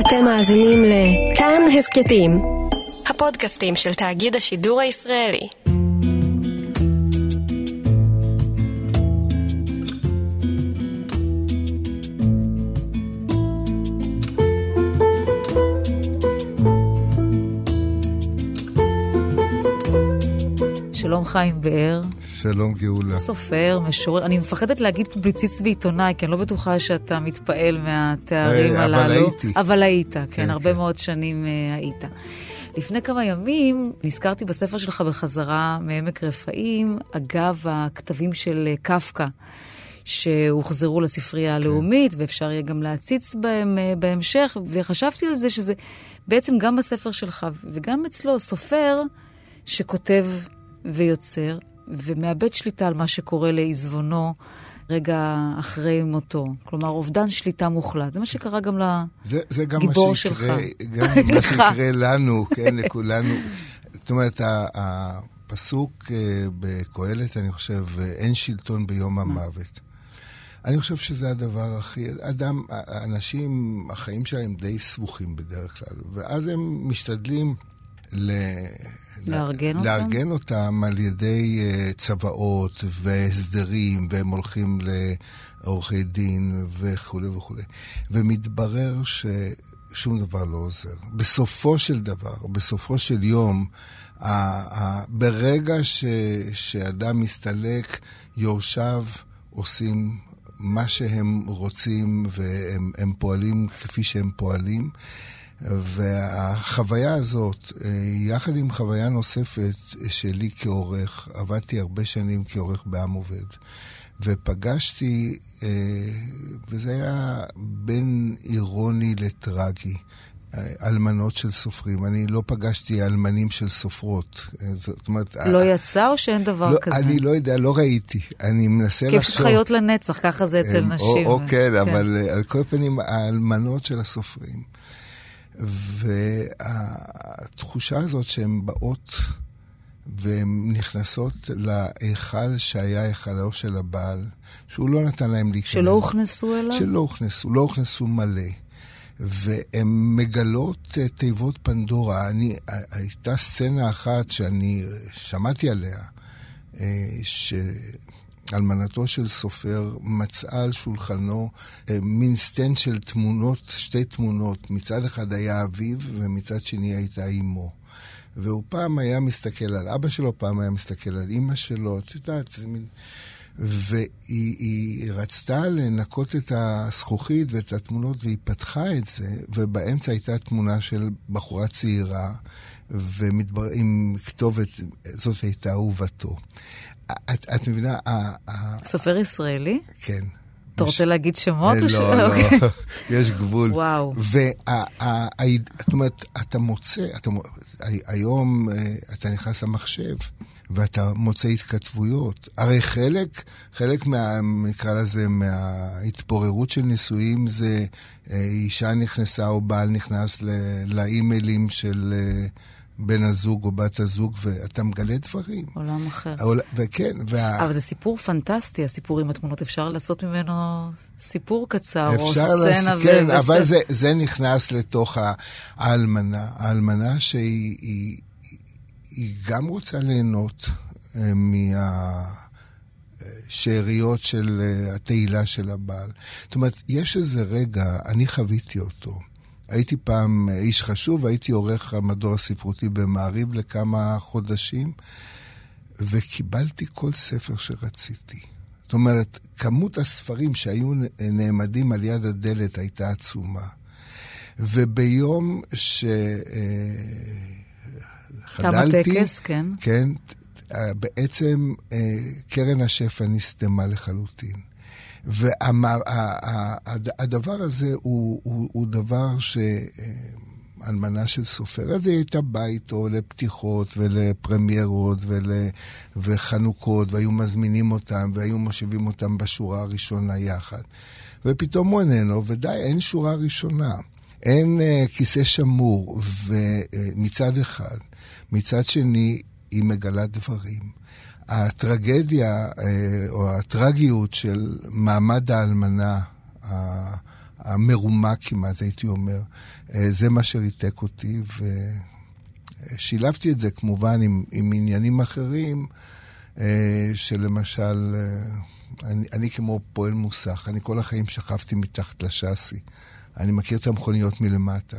אתם מאזינים לכאן הסכתים, הפודקאסטים של תאגיד השידור הישראלי. שלום חיים באר. שלום גאולה. סופר, משורר. אני מפחדת להגיד פובליציסט ועיתונאי, כי אני לא בטוחה שאתה מתפעל מהתארים אה, הללו. אבל הייתי. אבל היית, כן, כן, הרבה כן. מאוד שנים אה, היית. לפני כמה ימים נזכרתי בספר שלך בחזרה מעמק רפאים, אגב הכתבים של אה, קפקא. שהוחזרו לספרייה כן. הלאומית, ואפשר יהיה גם להציץ בהם אה, בהמשך, וחשבתי על זה שזה בעצם גם בספר שלך וגם אצלו סופר שכותב ויוצר, ומאבד שליטה על מה שקורה לעיזבונו רגע אחרי מותו. כלומר, אובדן שליטה מוחלט. זה מה שקרה גם זה, זה גם מה שלך. שיקרה, גם מה. שיקרה לנו, כן, לכולנו. זאת אומרת, הפסוק אה, בקהלת, אני חושב, אה, אין שלטון ביום המוות. אני חושב שזה הדבר הכי... אדם, אנשים, החיים שלהם די סבוכים בדרך כלל, ואז הם משתדלים ל... לארגן אותם? לארגן אותם על ידי אה, צוואות והסדרים, והם הולכים לעורכי דין וכולי וכולי. ומתברר ששום דבר לא עוזר. בסופו של דבר, בסופו של יום, ברגע ש, שאדם מסתלק, יורשיו עושים מה שהם רוצים, והם הם פועלים כפי שהם פועלים. והחוויה הזאת, אה, יחד עם חוויה נוספת שלי כעורך, עבדתי הרבה שנים כעורך בעם עובד, ופגשתי, אה, וזה היה בין אירוני לטרגי. אה, אלמנות של סופרים. אני לא פגשתי אלמנים של סופרות. זאת אומרת... לא יצא או שאין דבר לא, כזה? אני לא יודע, לא ראיתי. אני מנסה כי לחשוב. פשוט חיות לנצח, ככה זה אצל הם- נשים. או, או כן, אבל אה, על כל פנים, האלמנות של הסופרים. והתחושה הזאת שהן באות והן נכנסות להיכל שהיה היכלו של הבעל, שהוא לא נתן להם להיכנס. שלא הוכנסו אליו? שלא הוכנסו, לא הוכנסו מלא. והן מגלות אה, תיבות פנדורה. אני, הייתה סצנה אחת שאני שמעתי עליה, אה, שאלמנתו של סופר מצאה על שולחנו אה, מין סטנד של תמונות, שתי תמונות. מצד אחד היה אביו ומצד שני הייתה אמו. והוא פעם היה מסתכל על אבא שלו, פעם היה מסתכל על אימא שלו, את יודעת, זה מין... והיא היא רצתה לנקות את הזכוכית ואת התמונות, והיא פתחה את זה, ובאמצע הייתה תמונה של בחורה צעירה, ומתבר... עם כתובת, זאת הייתה אהובתו. את, את מבינה? סופר ישראלי? כן. אתה רוצה להגיד שמות? אה, לא, לא, אוקיי. יש גבול. וואו. זאת אומרת, אתה מוצא, היום אה, אתה נכנס למחשב. ואתה מוצא התכתבויות. הרי חלק, חלק מה, נקרא לזה, מההתפוררות של נישואים זה אה, אישה נכנסה או בעל נכנס לאימיילים של בן הזוג או בת הזוג, ואתה מגלה דברים. עולם אחר. העול- וכן, וה... אבל זה סיפור פנטסטי, הסיפור עם התמונות. אפשר לעשות ממנו סיפור קצר, או סצנה. ו- כן, וספר. אבל זה, זה נכנס לתוך האלמנה. האלמנה שהיא היא, היא גם רוצה ליהנות אה, מהשאריות של אה, התהילה של הבעל. זאת אומרת, יש איזה רגע, אני חוויתי אותו. הייתי פעם איש חשוב, הייתי עורך המדור הספרותי במעריב לכמה חודשים, וקיבלתי כל ספר שרציתי. זאת אומרת, כמות הספרים שהיו נעמדים על יד הדלת הייתה עצומה. וביום שחדלתי... תם הטקס, כן. כן, בעצם אה, קרן השפע נסתמה לחלוטין. והדבר הזה הוא, הוא, הוא דבר ש... אלמנה של סופר. אז היא הייתה באה איתו לפתיחות ולפרמיירות ול... וחנוכות, והיו מזמינים אותם, והיו מושיבים אותם בשורה הראשונה יחד. ופתאום הוא איננו, ודי, אין שורה ראשונה. אין uh, כיסא שמור, ומצד uh, אחד. מצד שני, היא מגלה דברים. הטרגדיה, uh, או הטרגיות של מעמד האלמנה, המרומה כמעט, הייתי אומר. אה, זה מה שריתק אותי, ושילבתי את זה כמובן עם, עם עניינים אחרים, אה, שלמשל, אני, אני כמו פועל מוסך, אני כל החיים שכבתי מתחת לשאסי. אני מכיר את המכוניות מלמטה,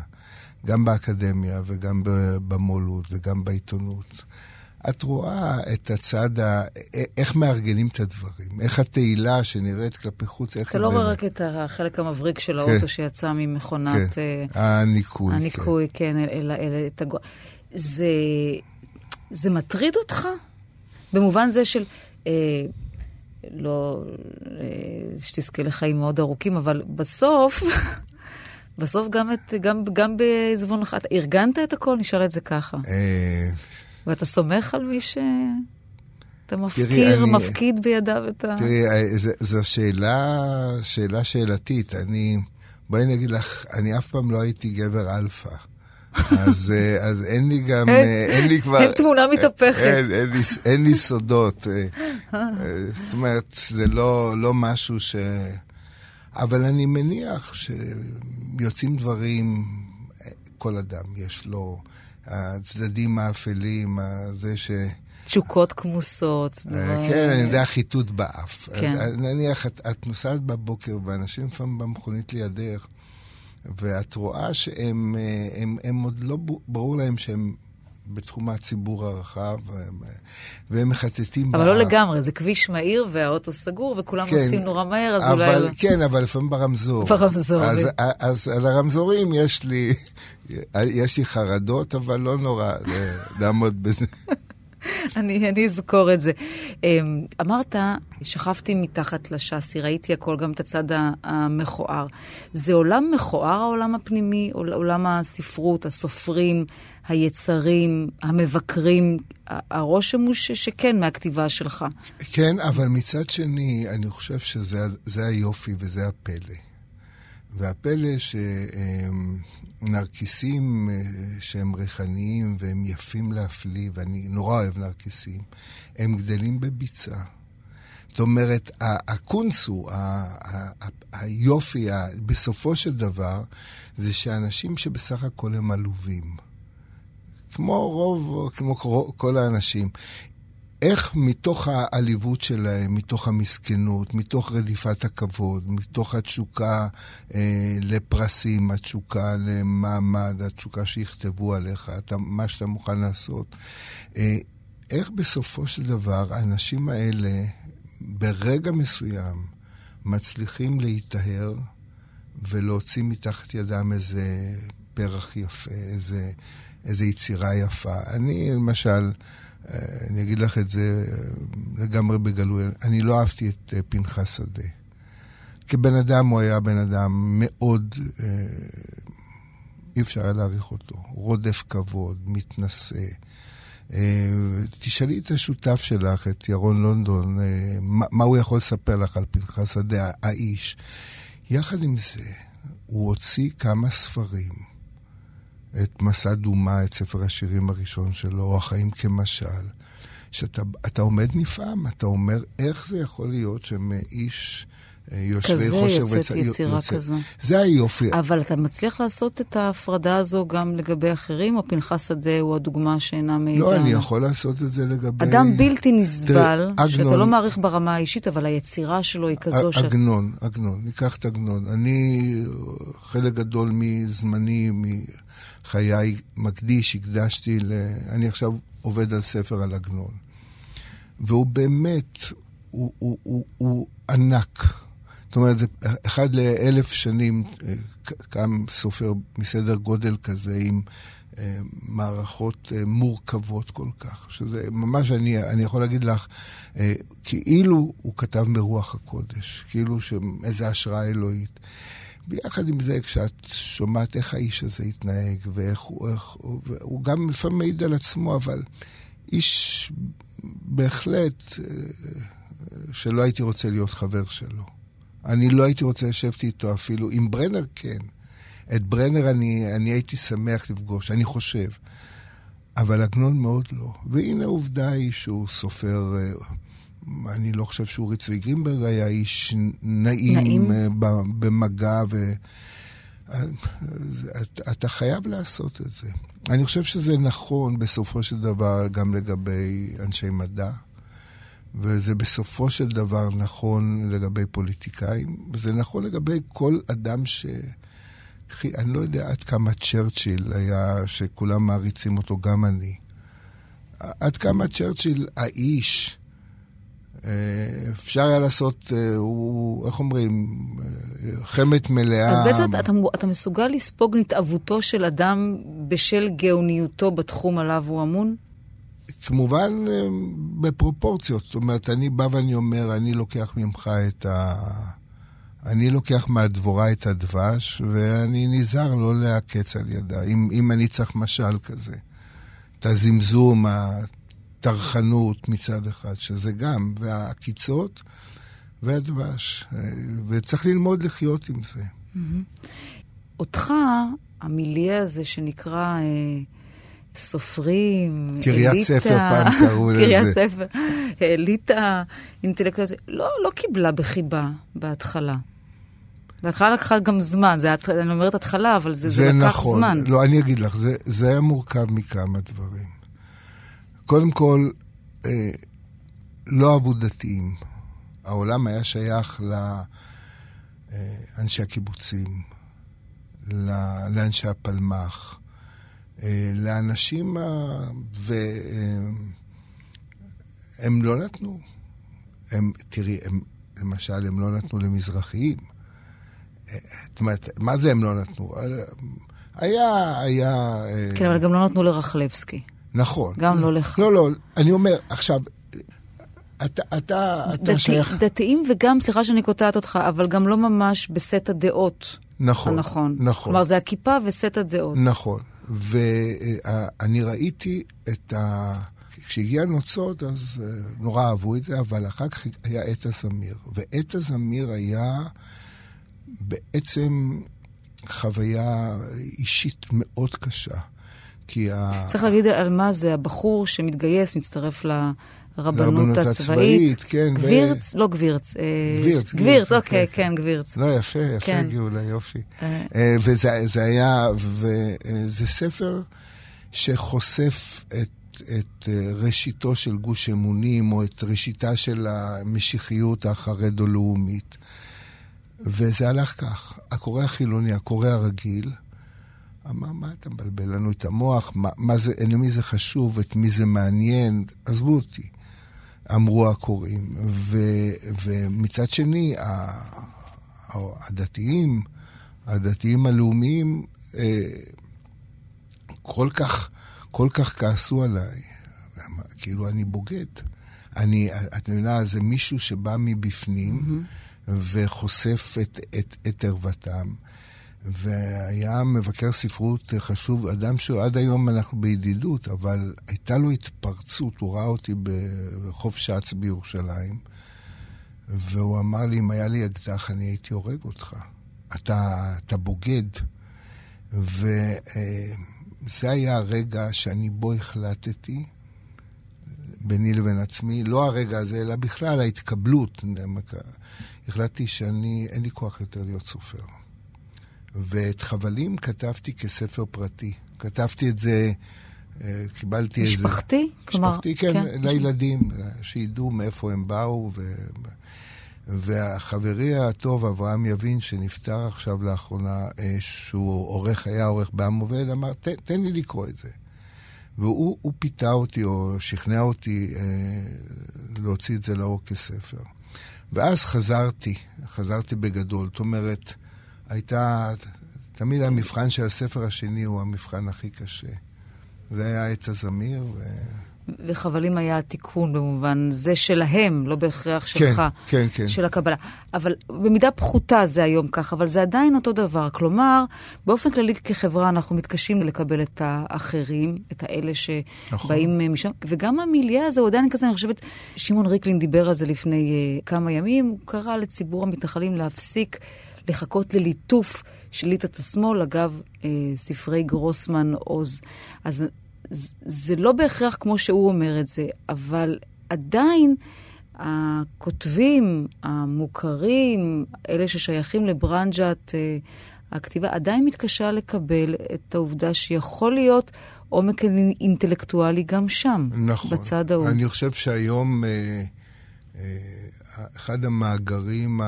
גם באקדמיה וגם במו"לות וגם בעיתונות. את רואה את הצד, ה... איך מארגנים את הדברים, איך התהילה שנראית כלפי חוץ, איך אתה לא רואה רק את החלק המבריק של האוטו כן. שיצא ממכונת... כן, uh, הניקוי. הניקוי, כן, כן אלא, אלא את הגו... זה, זה מטריד אותך? במובן זה של... אה, לא, אה, שתזכה לחיים מאוד ארוכים, אבל בסוף, בסוף גם, את, גם, גם בעזבון אחת, ארגנת את הכל? נשאל את זה ככה. ואתה סומך על מי ש... אתה מפקיר, אני, מפקיד בידיו את ה... תראי, אה, זו שאלה, שאלה שאלתית. אני, בואי אני אגיד לך, אני אף פעם לא הייתי גבר אלפא. אז, אה, אז אין לי גם, אין, אה, אין לי כבר... אין תמונה מתהפכת. אין, אין, לי, אין לי סודות. זאת אומרת, זה לא, לא משהו ש... אבל אני מניח שיוצאים דברים, כל אדם יש לו... הצדדים האפלים, זה ש... תשוקות כמוסות. אה, כן, אני יודע, חיטוט באף. כן. נניח, את, את נוסעת בבוקר, ואנשים לפעמים במכונית לידך, ואת רואה שהם אה, הם, הם עוד לא ברור להם שהם בתחום הציבור הרחב, והם מחטטים אבל לא לגמרי, זה כביש מהיר והאוטו סגור, וכולם כן, נוסעים נורא מהר, אז אבל, אולי... כן, אבל לפעמים ברמזור. ברמזור. אז, אז, אז על הרמזורים יש לי, יש לי חרדות, אבל לא נורא לעמוד בזה. אני, אני אזכור את זה. אמ, אמרת, שכבתי מתחת לשאסי, ראיתי הכל, גם את הצד המכוער. זה עולם מכוער, העולם הפנימי, עולם הספרות, הסופרים, היצרים, המבקרים. הרושם הוא ש, שכן, מהכתיבה שלך. כן, אבל מצד שני, אני חושב שזה היופי וזה הפלא. והפלא שנרקיסים שהם ריחניים והם יפים להפליא, ואני נורא אוהב נרקיסים, הם גדלים בביצה. זאת אומרת, הקונס הוא, היופי, בסופו של דבר, זה שאנשים שבסך הכל הם עלובים. כמו רוב, כמו כל האנשים. איך מתוך העליבות שלהם, מתוך המסכנות, מתוך רדיפת הכבוד, מתוך התשוקה אה, לפרסים, התשוקה למעמד, התשוקה שיכתבו עליך, אתה, מה שאתה מוכן לעשות, אה, איך בסופו של דבר האנשים האלה, ברגע מסוים, מצליחים להיטהר ולהוציא מתחת ידם איזה פרח יפה, איזה, איזה יצירה יפה. אני, למשל, אני אגיד לך את זה אה, לגמרי בגלוי, אני לא אהבתי את אה, פנחס שדה. כבן אדם הוא היה בן אדם מאוד, אה, אי אפשר היה להעריך אותו. רודף כבוד, מתנשא. תשאלי את השותף שלך, את ירון לונדון, מה הוא יכול לספר לך על פנחס שדה, האיש. יחד עם זה, הוא הוציא כמה ספרים. את מסע דומה, את ספר השירים הראשון שלו, החיים כמשל, שאתה עומד נפעם, אתה אומר, איך זה יכול להיות שמאיש... אה, יושבי חושר... כזה יוצאת יצירה יוצא. כזו. זה היופי. אבל אתה מצליח לעשות את ההפרדה הזו גם לגבי אחרים, או פנחס שדה הוא הדוגמה שאינה מעידה? לא, אני יכול לעשות את זה לגבי... אדם בלתי נסבל, תראה, שאתה לא מעריך ברמה האישית, אבל היצירה שלו היא כזו ש... עגנון, עגנון, ניקח את עגנון. אני, חלק גדול מזמני, חיי מקדיש, הקדשתי ל... אני עכשיו עובד על ספר על עגנון. והוא באמת, הוא, הוא, הוא, הוא ענק. זאת אומרת, זה אחד לאלף שנים אה, קם סופר מסדר גודל כזה, עם אה, מערכות אה, מורכבות כל כך, שזה ממש, אני, אני יכול להגיד לך, כאילו הוא כתב מרוח הקודש, כאילו שאיזו השראה אלוהית. ביחד עם זה, כשאת שומעת איך האיש הזה התנהג, ואיך הוא, איך, הוא, הוא גם לפעמים מעיד על עצמו, אבל איש בהחלט שלא הייתי רוצה להיות חבר שלו. אני לא הייתי רוצה לשבת איתו אפילו. עם ברנר כן. את ברנר אני, אני הייתי שמח לפגוש, אני חושב. אבל עגנון מאוד לא. והנה העובדה היא שהוא סופר אני לא חושב שאורי צבי גרינברג היה איש נעים, נעים. אה, במגע, ו... אתה חייב לעשות את זה. אני חושב שזה נכון בסופו של דבר גם לגבי אנשי מדע, וזה בסופו של דבר נכון לגבי פוליטיקאים, וזה נכון לגבי כל אדם ש... אני לא יודע עד כמה צ'רצ'יל היה, שכולם מעריצים אותו, גם אני. עד כמה צ'רצ'יל האיש, אה, אפשר היה לעשות, אה, הוא, איך אומרים, אה, חמת מלאה. אז בעצם אתה, אתה מסוגל לספוג נתעבותו של אדם בשל גאוניותו בתחום עליו הוא אמון? כמובן בפרופורציות. זאת אומרת, אני בא ואני אומר, אני לוקח ממך את ה... אני לוקח מהדבורה את הדבש, ואני נזהר לא לעקץ על ידה, אם, אם אני צריך משל כזה. את הזמזום, הטרחנות מצד אחד, שזה גם, והעקיצות והדבש. וצריך ללמוד לחיות עם זה. אותך, המיליה הזה שנקרא... אה, סופרים, קריית אליטה, ספר פעם קראו לזה. קריית ספר, אליטה אינטלקטואלית, לא, לא קיבלה בחיבה בהתחלה. בהתחלה לקחה גם זמן, זה, אני אומרת התחלה, אבל זה, זה, זה לקח נכון. זמן. לא, אני אגיד לך, זה, זה היה מורכב מכמה דברים. קודם כל, אה, לא אהבו דתיים. העולם היה שייך לאנשי הקיבוצים, לאנשי הפלמ"ח, אה, לאנשים, והם לא נתנו. הם, תראי, הם, למשל, הם לא נתנו למזרחיים. זאת אומרת, מה זה הם לא נתנו? היה, היה... כן, אבל גם לא נתנו לרחלבסקי. נכון. גם לא לך. לא, לא, אני אומר, עכשיו, אתה, אתה, אתה דת, שייך... דתיים וגם, סליחה שאני קוטעת אותך, אבל גם לא ממש בסט הדעות. נכון, הנכון. נכון. כלומר, זה הכיפה וסט הדעות. נכון. ואני ראיתי את ה... כשהגיע נוצות, אז נורא אהבו את זה, אבל אחר כך היה עת הזמיר. ועת הזמיר היה בעצם חוויה אישית מאוד קשה. כי ה... צריך להגיד על מה זה, הבחור שמתגייס, מצטרף לרבנות לרבנות הצבאית. כן. גבירץ? ו... לא גבירץ. גבירץ. גבירץ, אוקיי, כן, גבירץ. לא, יפה, יפה, כן. גאולה, יופי. וזה היה, וזה ספר שחושף את... את ראשיתו של גוש אמונים, או את ראשיתה של המשיחיות החרדו-לאומית. וזה הלך כך. הקורא החילוני, הקורא הרגיל, אמר, מה אתה מבלבל לנו את המוח? מה, מה זה, למי זה חשוב? את מי זה מעניין? עזבו אותי, אמרו הקוראים. ו, ומצד שני, הדתיים, הדתיים הלאומיים, כל כך, כל כך כעסו עליי. כאילו, אני בוגד. אני, את מבינה, זה מישהו שבא מבפנים, mm-hmm. וחושף את, את, את ערוותם. והיה מבקר ספרות חשוב, אדם שעד היום אנחנו בידידות, אבל הייתה לו התפרצות, הוא ראה אותי ברחוב שץ בירושלים, והוא אמר לי, אם היה לי אקדח, אני הייתי הורג אותך. אתה, אתה בוגד. וזה היה הרגע שאני בו החלטתי, ביני לבין עצמי, לא הרגע הזה, אלא בכלל ההתקבלות. החלטתי שאני, אין לי כוח יותר להיות סופר. ואת חבלים כתבתי כספר פרטי. כתבתי את זה, קיבלתי איזה... משפחתי? משפחתי, כן, כן, לילדים, שידעו מאיפה הם באו. ו... והחברי הטוב, אברהם יבין, שנפטר עכשיו לאחרונה, שהוא עורך, היה עורך בעם עובד, אמר, תן לי לקרוא את זה. והוא פיתה אותי, או שכנע אותי אה, להוציא את זה לאור כספר. ואז חזרתי, חזרתי בגדול. זאת אומרת, הייתה, תמיד המבחן של הספר השני הוא המבחן הכי קשה. זה היה עת הזמיר. ו... וחבלים היה התיקון במובן זה שלהם, לא בהכרח שלך, כן, כן, כן. של הקבלה. אבל במידה פחותה זה היום כך, אבל זה עדיין אותו דבר. כלומר, באופן כללי כחברה אנחנו מתקשים לקבל את האחרים, את האלה שבאים נכון. משם, וגם המיליה הזה הוא עדיין כזה, אני חושבת, שמעון ריקלין דיבר על זה לפני uh, כמה ימים, הוא קרא לציבור המתנחלים להפסיק לחכות לליטוף של ליטת השמאל, אגב, אה, ספרי גרוסמן עוז. אז זה לא בהכרח כמו שהוא אומר את זה, אבל עדיין הכותבים המוכרים, אלה ששייכים לברנז'ת אה, הכתיבה, עדיין מתקשה לקבל את העובדה שיכול להיות עומק אינטלקטואלי גם שם, נכון. בצד ההוא. אני חושב שהיום אה, אה, אחד המאגרים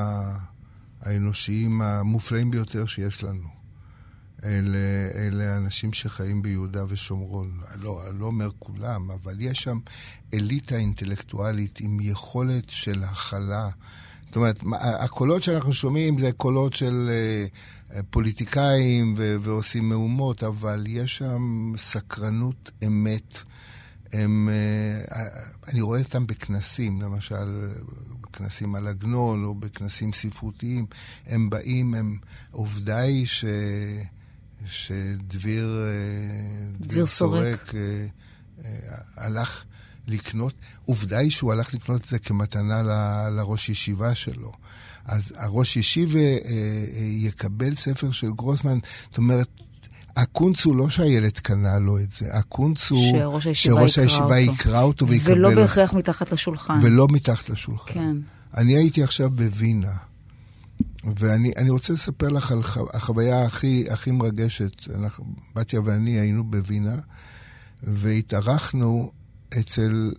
האנושיים המופלאים ביותר שיש לנו, אלה, אלה אנשים שחיים ביהודה ושומרון. לא, אני לא אומר כולם, אבל יש שם אליטה אינטלקטואלית עם יכולת של הכלה. זאת אומרת, הקולות שאנחנו שומעים זה קולות של uh, פוליטיקאים ו- ועושים מהומות, אבל יש שם סקרנות אמת. הם, uh, אני רואה אותם בכנסים, למשל, בכנסים על עגנון או בכנסים ספרותיים. הם באים, הם, עובדה היא ש... שדביר אה, דביר סורק אה, אה, הלך לקנות, עובדה היא שהוא הלך לקנות את זה כמתנה ל, לראש ישיבה שלו. אז הראש ישיבה יקבל ספר של גרוסמן, זאת אומרת, הקונץ הוא לא שהילד קנה לו את זה, הקונץ הוא שראש הישיבה, שראש הישיבה יקרא אותו ויקבל ולא בהכרח מתחת לשולחן. ולא מתחת לשולחן. כן. אני הייתי עכשיו בווינה. ואני רוצה לספר לך על החוויה הכי, הכי מרגשת. אנחנו, בתיה ואני היינו בווינה, והתארחנו אצל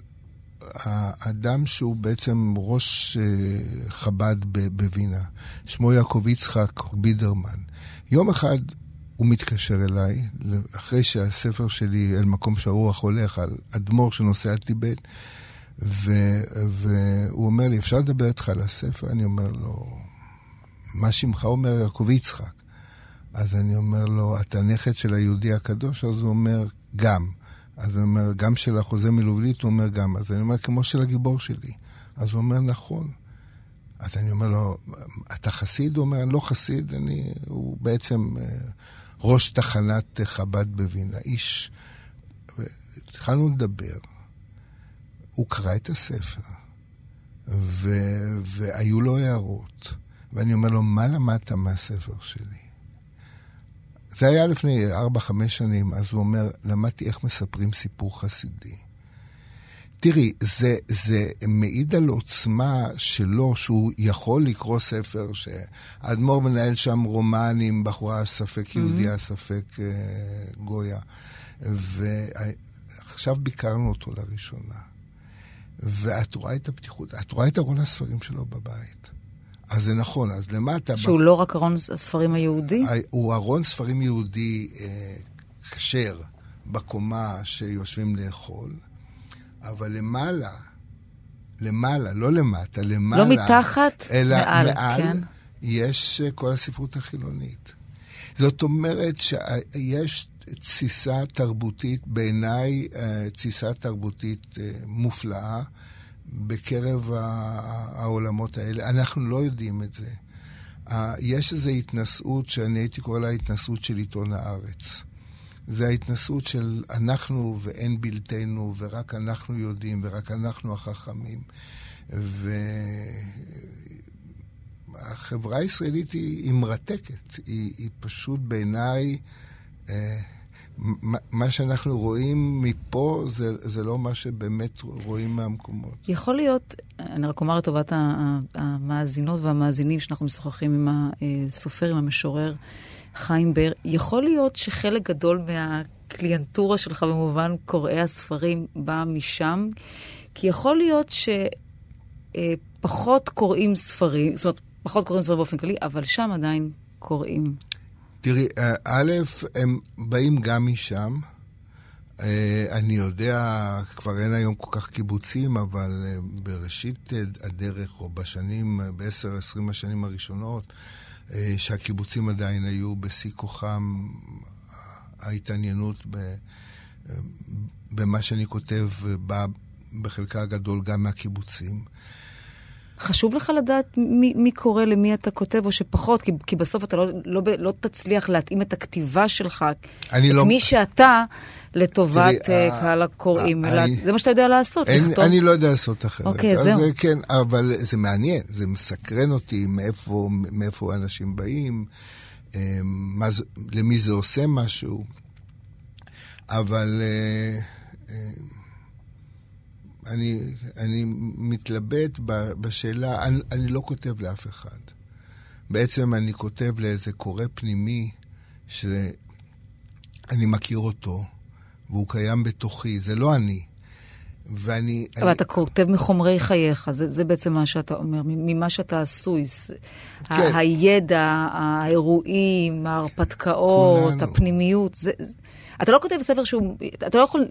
האדם שהוא בעצם ראש אה, חב"ד בווינה. שמו יעקב יצחק בידרמן. יום אחד הוא מתקשר אליי, אחרי שהספר שלי, אל מקום שהרוח הולך, על אדמו"ר שנוסע טיבט, והוא אומר לי, אפשר לדבר איתך על הספר? אני אומר לו, מה שמך אומר יעקב יצחק? אז אני אומר לו, אתה נכד של היהודי הקדוש? אז הוא אומר, גם. אז הוא אומר, גם של החוזה מלובלית? הוא אומר, גם. אז אני אומר, כמו של הגיבור שלי. אז הוא אומר, נכון. אז אני אומר לו, אתה חסיד? הוא אומר, אני לא חסיד, אני... הוא בעצם אה, ראש תחנת חב"ד בווינה. איש... התחלנו לדבר. הוא קרא את הספר, ו... והיו לו הערות. ואני אומר לו, מה למדת מהספר שלי? זה היה לפני 4-5 שנים, אז הוא אומר, למדתי איך מספרים סיפור חסידי. תראי, זה, זה מעיד על עוצמה שלו, שהוא יכול לקרוא ספר שאדמו"ר מנהל שם רומן עם בחורה ספק יהודייה, mm-hmm. ספק uh, גויה. ועכשיו ביקרנו אותו לראשונה. ואת רואה את הפתיחות, את רואה את ארון הספרים שלו בבית. אז זה נכון, אז למטה... שהוא ב... לא רק ארון הספרים היהודי? הוא ארון ספרים יהודי אה, כשר אה, בקומה שיושבים לאכול, אבל למעלה, למעלה, לא למטה, למעלה... לא מתחת, אלא מעל, מעל כן. יש אה, כל הספרות החילונית. זאת אומרת שיש תסיסה תרבותית, בעיניי אה, תסיסה תרבותית מופלאה. בקרב העולמות האלה. אנחנו לא יודעים את זה. יש איזו התנשאות שאני הייתי קורא לה התנשאות של עיתון הארץ. זה ההתנשאות של אנחנו ואין בלתנו, ורק אנחנו יודעים, ורק אנחנו החכמים. והחברה הישראלית היא, היא מרתקת. היא, היא פשוט בעיניי... אה, מה שאנחנו רואים מפה זה, זה לא מה שבאמת רואים מהמקומות. יכול להיות, אני רק אומר לטובת המאזינות והמאזינים שאנחנו משוחחים עם הסופר, עם המשורר חיים בר, יכול להיות שחלק גדול מהקליינטורה שלך, במובן קוראי הספרים, בא משם, כי יכול להיות שפחות קוראים ספרים, זאת אומרת, פחות קוראים ספרים באופן כללי, אבל שם עדיין קוראים. תראי, אה, א', הם באים גם משם. אה, אני יודע, כבר אין היום כל כך קיבוצים, אבל אה, בראשית הדרך, או בשנים, בעשר, עשרים השנים הראשונות, שהקיבוצים עדיין היו בשיא כוחם, ההתעניינות ב, במה שאני כותב באה בחלקה הגדול גם מהקיבוצים. חשוב לך לדעת מי, מי קורא למי אתה כותב, או שפחות, כי, כי בסוף אתה לא, לא, לא תצליח להתאים את הכתיבה שלך, את לא... מי שאתה, לטובת תראי, uh, קהל הקוראים. אלא, אני, זה מה שאתה יודע לעשות, אין, לכתוב. אני לא יודע לעשות אחרת. אוקיי, זהו. זה, כן, אבל זה מעניין, זה מסקרן אותי מאיפה, מאיפה אנשים באים, אה, מה זה, למי זה עושה משהו. אבל... Uh, uh, אני, אני מתלבט בשאלה, אני, אני לא כותב לאף אחד. בעצם אני כותב לאיזה קורא פנימי שאני מכיר אותו, והוא קיים בתוכי, זה לא אני. ואני... אבל אני... אתה כותב מחומרי חייך, זה, זה בעצם מה שאתה אומר, ממה שאתה עשוי. כן. הידע, האירועים, ההרפתקאות, כולנו. הפנימיות, זה, אתה לא כותב ספר שהוא, אתה לא יכול,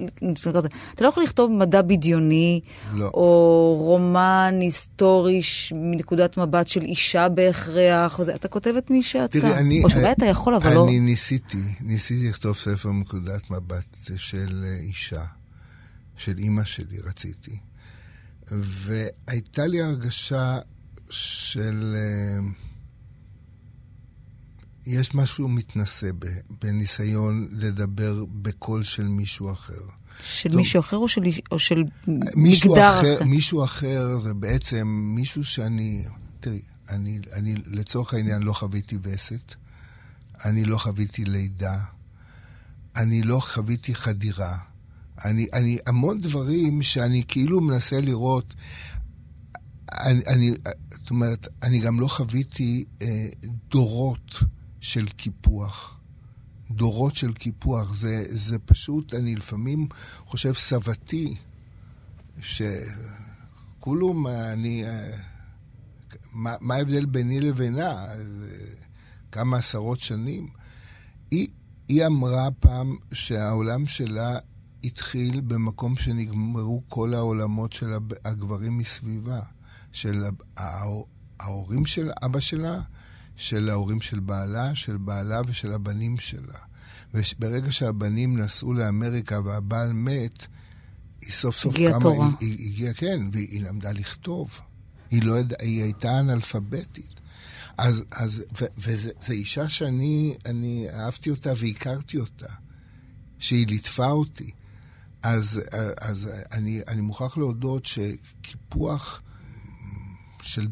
אתה לא יכול לכתוב מדע בדיוני, לא. או רומן היסטורי מנקודת מבט של אישה בהכרח, או זה, אתה כותב את מי שאתה. תראי, אני... או שאולי אתה יכול, אבל אני לא... אני ניסיתי, ניסיתי לכתוב ספר מנקודת מבט של אה, אישה, של אימא שלי רציתי. והייתה לי הרגשה של... Uh, יש משהו מתנשא בניסיון לדבר בקול של מישהו אחר. של טוב, מישהו אחר או של, או של מישהו מגדר אחר? אחר? מישהו אחר זה בעצם מישהו שאני... תראי, אני, אני לצורך העניין לא חוויתי וסת, אני לא חוויתי לידה, אני לא חוויתי חדירה. אני, אני המון דברים שאני כאילו מנסה לראות. אני, אני, זאת אומרת, אני גם לא חוויתי אה, דורות. של קיפוח. דורות של קיפוח. זה, זה פשוט, אני לפעמים חושב סבתי, שכולום, אני... מה, מה ההבדל ביני לבינה? כמה עשרות שנים. היא, היא אמרה פעם שהעולם שלה התחיל במקום שנגמרו כל העולמות של הגברים מסביבה. של ההורים של אבא שלה של ההורים של בעלה, של בעלה ושל הבנים שלה. וברגע שהבנים נסעו לאמריקה והבעל מת, היא סוף סוף הגיעה קמה... תורה. היא, היא הגיעה, כן, והיא למדה לכתוב. היא, לא ידע, היא הייתה אנאלפביתית. אז, אז, וזו אישה שאני אני אהבתי אותה והכרתי אותה, שהיא ליטפה אותי. אז, אז אני, אני מוכרח להודות שקיפוח של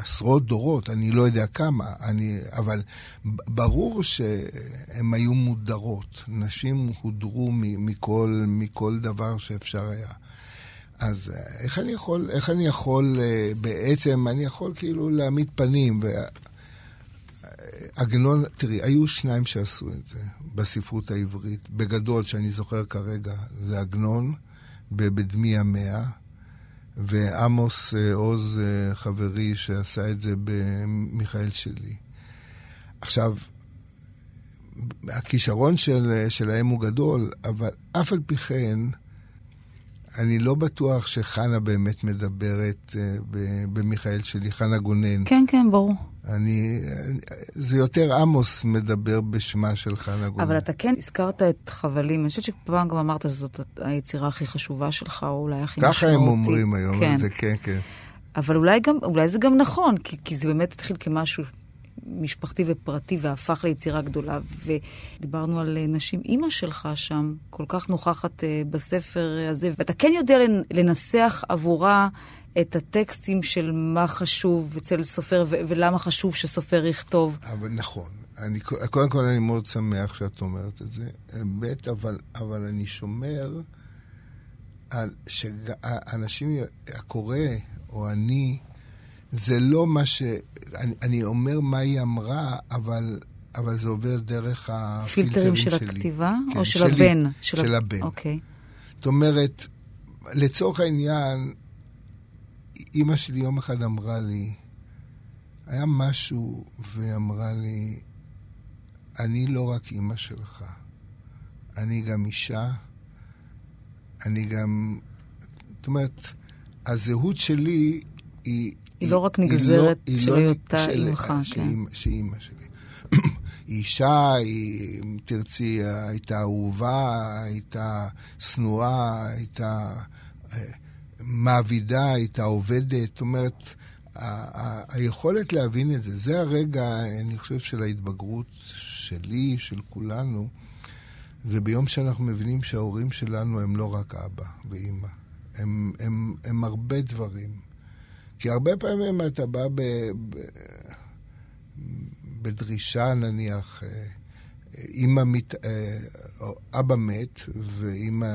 עשרות דורות, אני לא יודע כמה, אני, אבל ברור שהן היו מודרות. נשים הודרו מכל, מכל דבר שאפשר היה. אז איך אני יכול, איך אני יכול בעצם, אני יכול כאילו להעמיד פנים. עגנון, תראי, היו שניים שעשו את זה בספרות העברית, בגדול, שאני זוכר כרגע, זה עגנון בדמי המאה. ועמוס אה, עוז, אה, חברי, שעשה את זה במיכאל שלי. עכשיו, הכישרון של, שלהם הוא גדול, אבל אף על פי כן, אני לא בטוח שחנה באמת מדברת אה, במיכאל שלי, חנה גונן. כן, כן, ברור. אני, זה יותר עמוס מדבר בשמה של חנה גונן. אבל אתה כן הזכרת את חבלים. אני חושבת שפעם גם אמרת שזאת היצירה הכי חשובה שלך, או אולי הכי משמעותית. ככה הם אומרים היום, כן. זה כן, כן. אבל אולי, גם, אולי זה גם נכון, כי, כי זה באמת התחיל כמשהו משפחתי ופרטי והפך ליצירה גדולה. ודיברנו על נשים. אימא שלך שם כל כך נוכחת אה, בספר הזה, ואתה כן יודע לנסח עבורה את הטקסטים של מה חשוב אצל סופר ו- ולמה חשוב שסופר יכתוב. אבל נכון. אני, קודם כל אני מאוד שמח שאת אומרת את זה. ב', אבל, אבל אני שומר על שאנשים, הקורא או אני, זה לא מה ש... אני, אני אומר מה היא אמרה, אבל, אבל זה עובר דרך הפילטרים שלי. פילטרים של הכתיבה? כן, או של שלי, הבן? של, של הבן. אוקיי. זאת אומרת, לצורך העניין, אימא שלי יום אחד אמרה לי, היה משהו, והיא אמרה לי, אני לא רק אימא שלך, אני גם אישה, אני גם... זאת אומרת, הזהות שלי היא... היא לא רק נגזרת לא- של לא היותה אימך, כן. שאימא שלי. היא אישה, היא, אם תרצי, הייתה אהובה, הייתה שנואה, הייתה... אה, מעבידה, הייתה עובדת, זאת אומרת, היכולת להבין את זה, זה הרגע, אני חושב, של ההתבגרות שלי, של כולנו, זה ביום שאנחנו מבינים שההורים שלנו הם לא רק אבא ואימא, הם, הם, הם הרבה דברים. כי הרבה פעמים אתה בא ב, ב, בדרישה, נניח, אמא מת, אה, אבא מת, ואמא,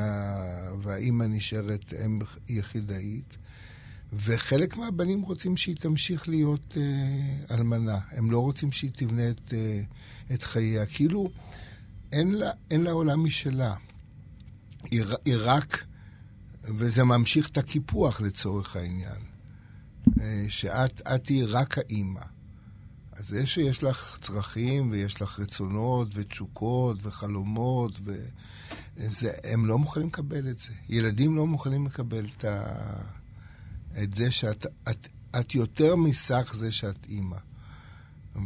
והאימא נשארת אם יחידאית, וחלק מהבנים רוצים שהיא תמשיך להיות אה, אלמנה. הם לא רוצים שהיא תבנה את, אה, את חייה. כאילו, אין לה, אין לה עולם משלה. היא, היא רק, וזה ממשיך את הקיפוח לצורך העניין. אה, שאת תהיי רק האימא. זה שיש לך צרכים ויש לך רצונות ותשוקות וחלומות, וזה, הם לא מוכנים לקבל את זה. ילדים לא מוכנים לקבל את, ה, את זה שאת את, את יותר מסך זה שאת אימא.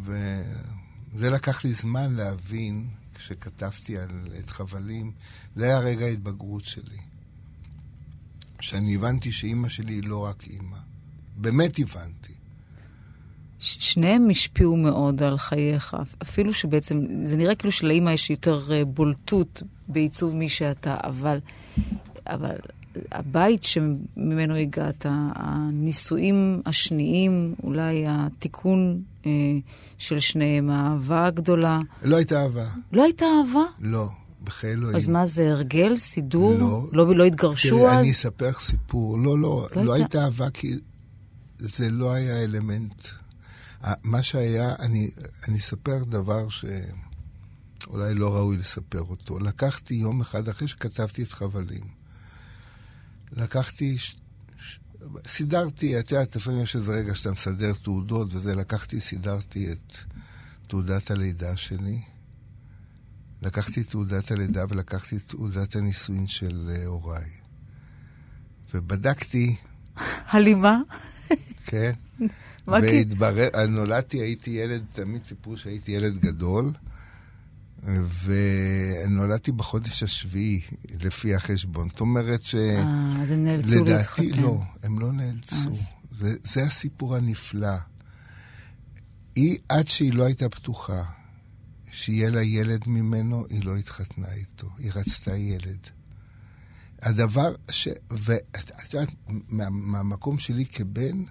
וזה לקח לי זמן להבין, כשכתבתי על את חבלים, זה היה רגע ההתבגרות שלי. שאני הבנתי שאימא שלי היא לא רק אימא. באמת הבנתי. שניהם השפיעו מאוד על חייך, אפילו שבעצם, זה נראה כאילו שלאימא יש יותר אה, בולטות בעיצוב מי שאתה, אבל, אבל הבית שממנו הגעת, הנישואים השניים, אולי התיקון אה, של שניהם, האהבה הגדולה. לא הייתה אהבה. לא הייתה אהבה? לא. בחיי אלוהים. אז מה זה, הרגל? סידור? לא. לא, לא התגרשו תראי, אז? אני אספר סיפור. לא, לא, לא, לא הייתה אהבה כי זה לא היה אלמנט. מה שהיה, אני, אני אספר דבר שאולי לא ראוי לספר אותו. לקחתי יום אחד, אחרי שכתבתי את חבלים, לקחתי, ש... סידרתי, את יודעת, לפעמים יש איזה רגע שאתה מסדר תעודות וזה, לקחתי, סידרתי את תעודת הלידה שלי. לקחתי תעודת הלידה ולקחתי תעודת הנישואין של אה, הוריי. ובדקתי... הלימה? כן. והתברר, נולדתי, הייתי ילד, תמיד סיפרו שהייתי ילד גדול, ונולדתי בחודש השביעי, לפי החשבון. זאת אומרת ש... אה, אז הם נאלצו להתחתן. לדעתי לא, הם לא נאלצו. זה, זה הסיפור הנפלא. היא, עד שהיא לא הייתה פתוחה, שיהיה לה ילד ממנו, היא לא התחתנה איתו. היא רצתה ילד. הדבר ש... ואת יודעת, מה, מהמקום שלי כבן,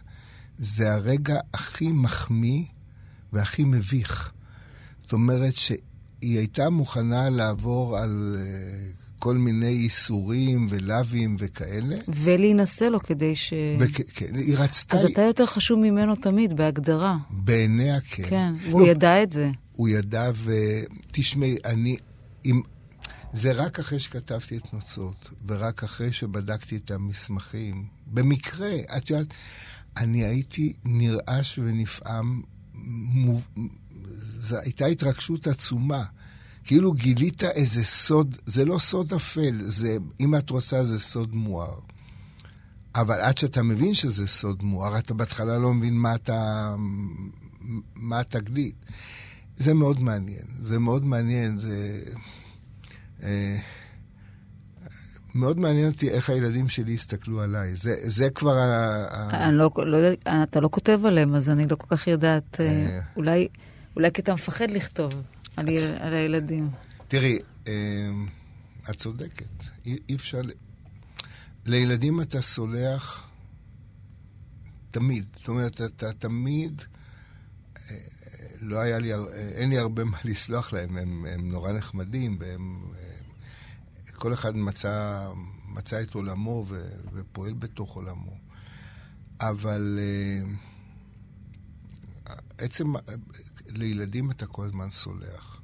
זה הרגע הכי מחמיא והכי מביך. זאת אומרת שהיא הייתה מוכנה לעבור על uh, כל מיני איסורים ולאווים וכאלה. ולהינשא לו כדי ש... וכ- כן, היא רצתה... אז אתה יותר חשוב ממנו תמיד, בהגדרה. בעיניה כן. כן, והוא לא, ידע את זה. הוא ידע, ותשמעי, אני... אם... זה רק אחרי שכתבתי את נוצות, ורק אחרי שבדקתי את המסמכים. במקרה, את יודעת, אני הייתי נרעש ונפעם, מוב... זו הייתה התרגשות עצומה. כאילו גילית איזה סוד, זה לא סוד אפל, זה, אם את רוצה, זה סוד מואר. אבל עד שאתה מבין שזה סוד מואר, אתה בהתחלה לא מבין מה אתה... מה התגלית. זה מאוד מעניין, זה מאוד מעניין, זה... אה, מאוד מעניין אותי איך הילדים שלי הסתכלו עליי. זה, זה כבר ה... אני לא, לא, אתה לא כותב עליהם, אז אני לא כל כך יודעת. אה, אולי, אולי כי אתה מפחד לכתוב על, על הילדים. תראי, אה, את צודקת. אי, אי אפשר... לילדים אתה סולח תמיד. זאת אומרת, אתה תמיד... אה, לא היה לי, אין לי הרבה מה לסלוח להם, הם, הם נורא נחמדים, והם כל אחד מצא, מצא את עולמו ו, ופועל בתוך עולמו. אבל uh, עצם, לילדים אתה כל הזמן סולח.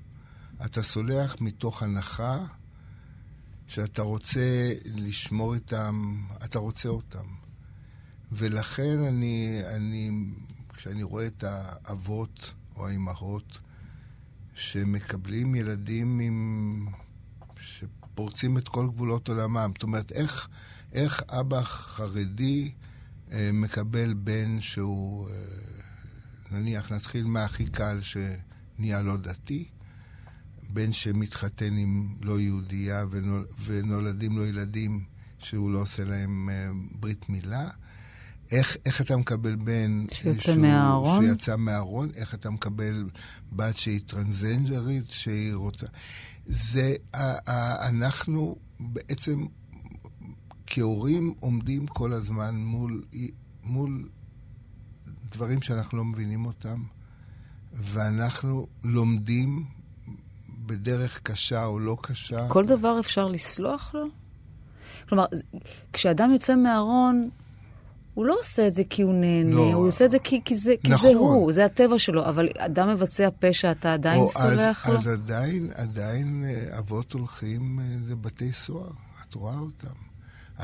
אתה סולח מתוך הנחה שאתה רוצה לשמור איתם, אתה רוצה אותם. ולכן אני, אני, כשאני רואה את האבות או האימהות שמקבלים ילדים עם... פורצים את כל גבולות עולמם. זאת אומרת, איך, איך אבא חרדי אה, מקבל בן שהוא, אה, נניח, נתחיל מהכי קל שנהיה לא דתי, בן שמתחתן עם לא יהודייה ונול, ונולדים לו ילדים שהוא לא עושה להם אה, ברית מילה. איך, איך אתה מקבל בן... שיוצא מהארון? שיצא מהארון, איך אתה מקבל בת שהיא טרנסג'נדרית, שהיא רוצה... זה, אנחנו בעצם כהורים עומדים כל הזמן מול, מול דברים שאנחנו לא מבינים אותם, ואנחנו לומדים בדרך קשה או לא קשה. כל דבר אפשר לסלוח לו? כלומר, כשאדם יוצא מהארון, הוא לא עושה את זה כי הוא נהנה, לא. הוא עושה את זה כי, כי, זה, כי נכון. זה הוא, זה הטבע שלו, אבל אדם מבצע פשע, אתה עדיין או, סולח אז, לו? אז עדיין, עדיין אה, אבות הולכים אה, לבתי סוהר, את רואה אותם.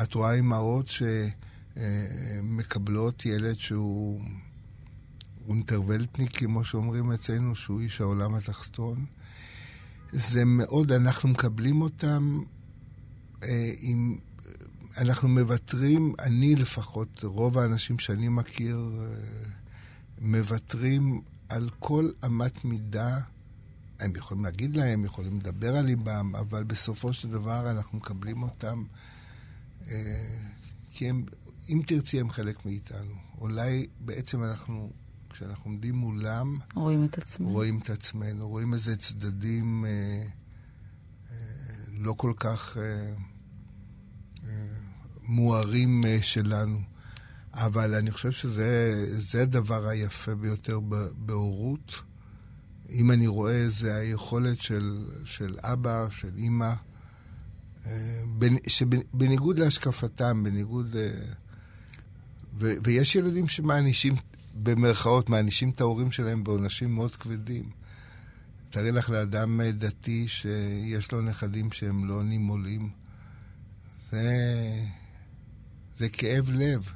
את רואה אימהות שמקבלות ילד שהוא אונטערוועלטניק, כמו שאומרים אצלנו, שהוא איש העולם התחתון. זה מאוד, אנחנו מקבלים אותם אה, עם... אנחנו מוותרים, אני לפחות, רוב האנשים שאני מכיר, אה, מוותרים על כל אמת מידה. הם יכולים להגיד להם, יכולים לדבר על ליבם, אבל בסופו של דבר אנחנו מקבלים אותם, אה, כי הם, אם תרצי, הם חלק מאיתנו. אולי בעצם אנחנו, כשאנחנו עומדים מולם, רואים את עצמנו. רואים את עצמנו, רואים איזה צדדים אה, אה, לא כל כך... אה, מוארים אה, שלנו. אבל אני חושב שזה הדבר היפה ביותר בהורות. אם אני רואה, זה היכולת של, של אבא, של אימא, אה, שבניגוד להשקפתם, בניגוד... אה, ו, ויש ילדים שמענישים, במרכאות, מענישים את ההורים שלהם בעונשים מאוד כבדים. תארי לך לאדם דתי שיש לו נכדים שהם לא נימולים. זה... זה כאב לב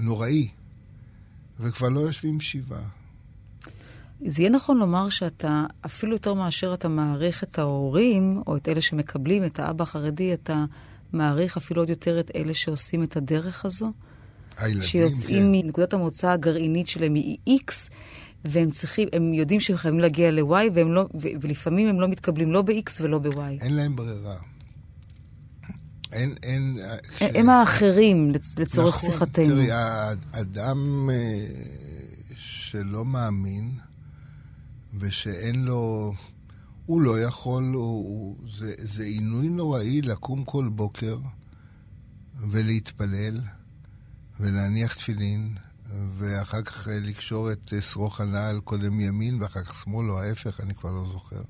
נוראי, וכבר לא יושבים שבעה. זה יהיה נכון לומר שאתה, אפילו יותר מאשר אתה מעריך את ההורים, או את אלה שמקבלים, את האבא החרדי, אתה מעריך אפילו עוד יותר את אלה שעושים את הדרך הזו? הילדים, שיוצאים כן. מנקודת המוצא הגרעינית שלהם מ-X, והם צריכים, הם יודעים שהם חייבים להגיע ל-Y, לא, ולפעמים הם לא מתקבלים לא ב-X ולא ב-Y. אין להם ברירה. אין, אין... כש... הם האחרים לצורך נכון, שיחתנו. תראי, האדם אה, שלא מאמין ושאין לו... הוא לא יכול, הוא, הוא, זה, זה עינוי נוראי לקום כל בוקר ולהתפלל ולהניח תפילין ואחר כך לקשור את שרוך הנעל קודם ימין ואחר כך שמאל או ההפך, אני כבר לא זוכר.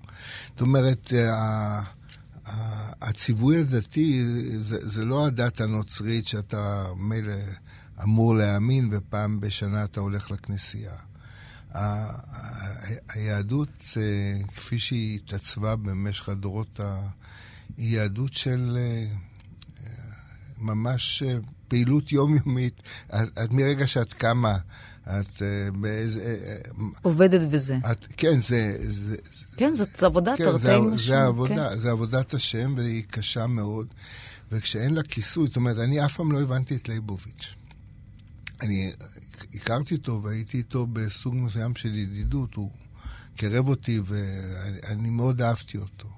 זאת אומרת, הציווי הדתי זה, זה לא הדת הנוצרית שאתה מילא אמור להאמין ופעם בשנה אתה הולך לכנסייה. היהדות, אה, כפי שהיא התעצבה במשך הדורות, היא יהדות של אה, ממש אה, פעילות יומיומית. את, מרגע שאת קמה, את באיזה... עובדת בזה. את, כן, זה, זה, כן, זאת עבודה כן, תרתי משמע. זה, עבודה, כן. זה עבודת השם, והיא קשה מאוד. וכשאין לה כיסוי, זאת אומרת, אני אף פעם לא הבנתי את ליבוביץ'. אני הכרתי אותו והייתי איתו בסוג מסוים של ידידות, הוא קירב אותי ואני מאוד אהבתי אותו.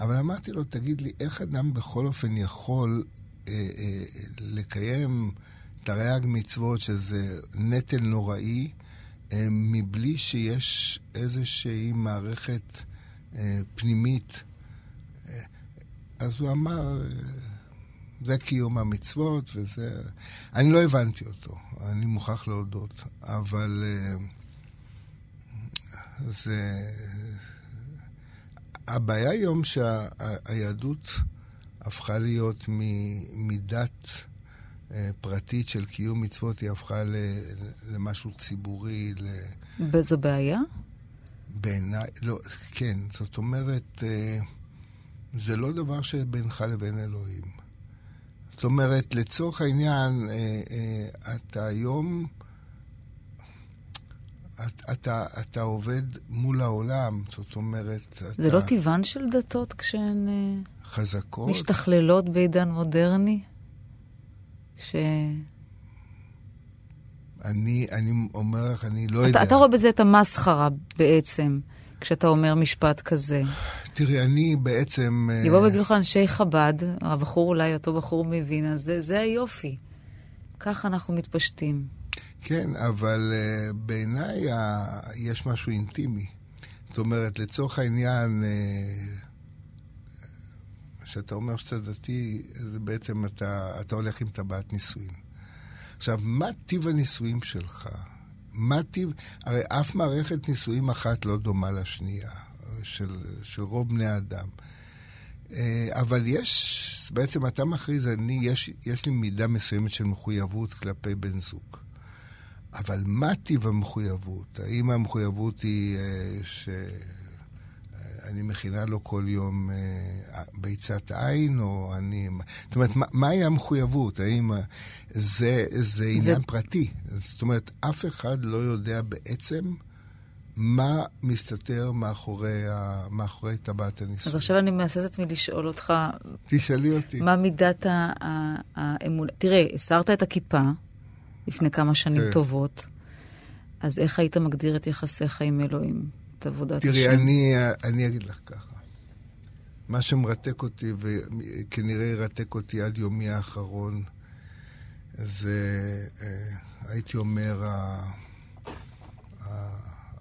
אבל אמרתי לו, תגיד לי, איך אדם בכל אופן יכול אה, אה, לקיים תרי"ג מצוות, שזה נטל נוראי, אה, מבלי שיש איזושהי מערכת אה, פנימית. אה, אז הוא אמר, זה קיום המצוות וזה... אני לא הבנתי אותו, אני מוכרח להודות, אבל זה... הבעיה היום שהיהדות הפכה להיות מדת פרטית של קיום מצוות, היא הפכה למשהו ציבורי. וזו בעיה? בעיניי, לא, כן. זאת אומרת, אה, זה לא דבר שבינך לבין אלוהים. זאת אומרת, לצורך העניין, אה, אה, אתה היום... אתה, אתה, אתה עובד מול העולם, זאת אומרת... זה אתה... לא טבען של דתות כשהן... חזקות. משתכללות בעידן מודרני? ש... אני, אני אומר לך, אני לא אתה, יודע. אתה רואה בזה את המסחרה בעצם, כשאתה אומר משפט כזה. תראי, אני בעצם... אה, יבוא ויגידו לך אנשי חב"ד, הבחור אולי, אותו בחור מווינה, זה, זה היופי. ככה אנחנו מתפשטים. כן, אבל uh, בעיניי uh, יש משהו אינטימי. זאת אומרת, לצורך העניין... Uh, כשאתה אומר שאתה דתי, זה בעצם אתה, אתה הולך עם טבעת נישואין. עכשיו, מה טיב הנישואים שלך? מה טיב... הרי אף מערכת נישואים אחת לא דומה לשנייה. של, של רוב בני האדם. אה, אבל יש, בעצם אתה מכריז, אני, יש, יש לי מידה מסוימת של מחויבות כלפי בן זוג. אבל מה טיב המחויבות? האם המחויבות היא אה, שאני מכינה לו כל יום אה, ביצת עין, או אני... זאת אומרת, מה, מהי המחויבות? האם זה, זה עניין זה... פרטי? זאת אומרת, אף אחד לא יודע בעצם... מה מסתתר מאחורי, ה... מאחורי טבעת הניסוי. אז עכשיו אני מהססת מלשאול אותך... תשאלי אותי. מה מידת האמונה? תראה, הסרת את הכיפה לפני כמה שנים כן. טובות, אז איך היית מגדיר את יחסיך עם אלוהים, את עבודת תראי, השם? תראי, אני, אני אגיד לך ככה. מה שמרתק אותי, וכנראה ירתק אותי עד יומי האחרון, זה, אה, הייתי אומר,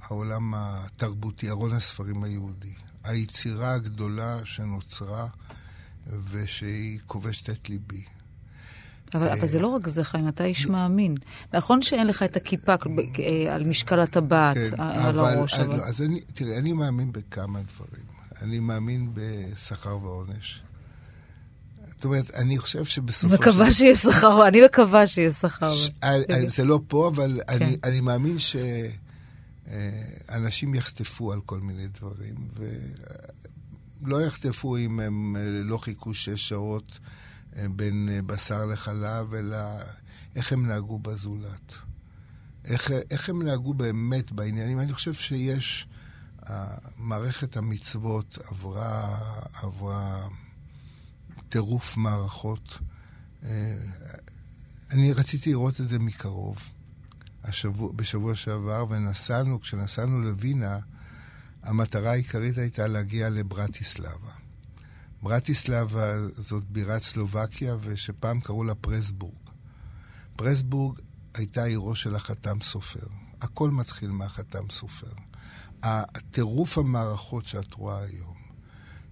העולם התרבותי, ארון הספרים היהודי. היצירה הגדולה שנוצרה ושהיא כובשת את ליבי. אבל, אבל זה לא רק זה, חיים, אתה איש מאמין. נכון שאין לך את הכיפה אה, על משקל הטבעת, כן, על אבל, הראש, אבל... לא, אז אני, תראה, אני מאמין בכמה דברים. אני מאמין בשכר ועונש. זאת אומרת, אני חושב שבסופו של... מקווה שיהיה שכר, אני מקווה שיהיה שכר. זה לא פה, אבל כן. אני, אני מאמין ש... אה, אנשים יחטפו על כל מיני דברים, ולא יחטפו אם הם אה, לא חיכו שש שעות אה, בין בשר לחלב, אלא איך הם נהגו בזולת. איך, איך הם נהגו באמת בעניינים. אני חושב שיש, מערכת המצוות עברה, עברה טירוף מערכות. אני רציתי לראות את זה מקרוב. השבוע, בשבוע שעבר, ונסענו, כשנסענו לווינה, המטרה העיקרית הייתה להגיע לברטיסלבה. ברטיסלבה זאת בירת סלובקיה, ושפעם קראו לה פרסבורג. פרסבורג הייתה עירו של החתם סופר. הכל מתחיל מהחתם סופר. הטירוף המערכות שאת רואה היום,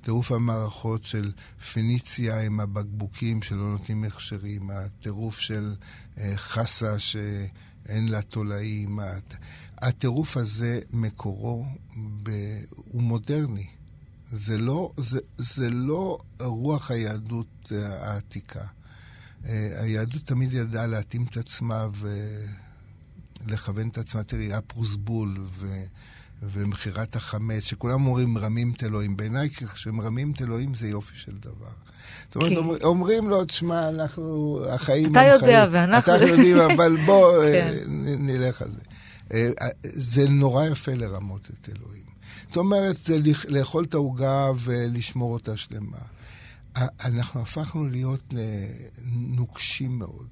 טירוף המערכות של פניציה עם הבקבוקים שלא נותנים הכשרים, הטירוף של אה, חסה ש... אין לה תולעים. הטירוף הזה, מקורו, ב... הוא מודרני. זה לא, זה, זה לא רוח היהדות אה, העתיקה. אה, היהדות תמיד ידעה להתאים את עצמה ולכוון את עצמה. תראי, הפרוסבול ו... ומכירת החמץ, שכולם אומרים מרמים את אלוהים. בעיניי, כשמרמים את אלוהים זה יופי של דבר. זאת אומרת, כן. אומרים לו, תשמע, אנחנו, החיים הם חיים. אתה יודע, ואנחנו... אתה יודעים, אבל בוא אה, כן. נלך על זה. זה נורא יפה לרמות את אלוהים. זאת אומרת, זה לאכול את העוגה ולשמור אותה שלמה. אנחנו הפכנו להיות נוקשים מאוד.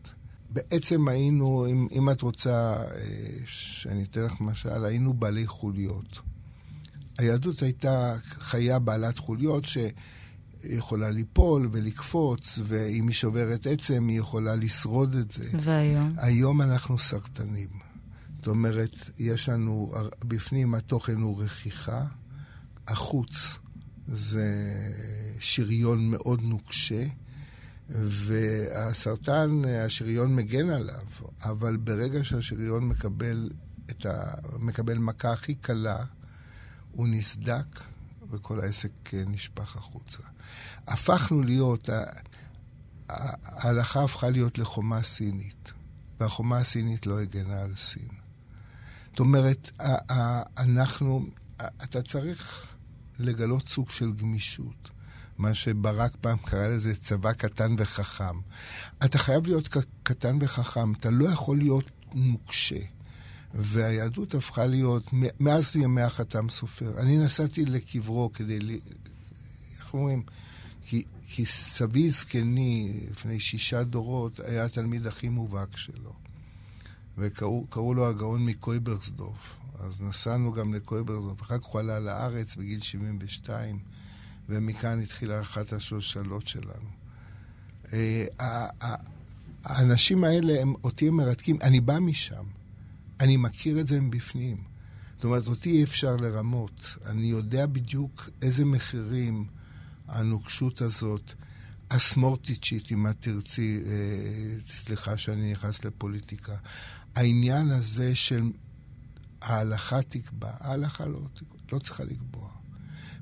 בעצם היינו, אם, אם את רוצה אה, שאני אתן לך משל, היינו בעלי חוליות. היהדות הייתה חיה בעלת חוליות שיכולה ליפול ולקפוץ, ואם היא שוברת עצם, היא יכולה לשרוד את זה. והיום? היום אנחנו סרטנים. אומרת, יש לנו, בפנים התוכן הוא רכיחה, החוץ זה שריון מאוד נוקשה. והסרטן, השריון מגן עליו, אבל ברגע שהשריון מקבל, ה... מקבל מכה הכי קלה, הוא נסדק וכל העסק נשפך החוצה. הפכנו להיות, ההלכה הפכה להיות לחומה סינית, והחומה הסינית לא הגנה על סין. זאת אומרת, אנחנו, אתה צריך לגלות סוג של גמישות. מה שברק פעם קרא לזה צבא קטן וחכם. אתה חייב להיות קטן וחכם, אתה לא יכול להיות נוקשה. והיהדות הפכה להיות, מאז ימי החתם סופר. אני נסעתי לקברו כדי. איך אומרים? כי, כי סבי זקני, לפני שישה דורות, היה התלמיד הכי מובהק שלו. וקראו לו הגאון מקויברסדורף. אז נסענו גם לקויברסדורף. אחר כך הוא עלה לארץ בגיל 72. ומכאן התחילה אחת השושלות שלנו. אה, האנשים האלה, הם, אותי הם מרתקים, אני בא משם, אני מכיר את זה מבפנים. זאת אומרת, אותי אי אפשר לרמות. אני יודע בדיוק איזה מחירים הנוקשות הזאת, הסמורטיצ'ית, אם את תרצי, אה, סליחה שאני נכנס לפוליטיקה, העניין הזה של ההלכה תקבע, ההלכה לא, לא צריכה לקבוע.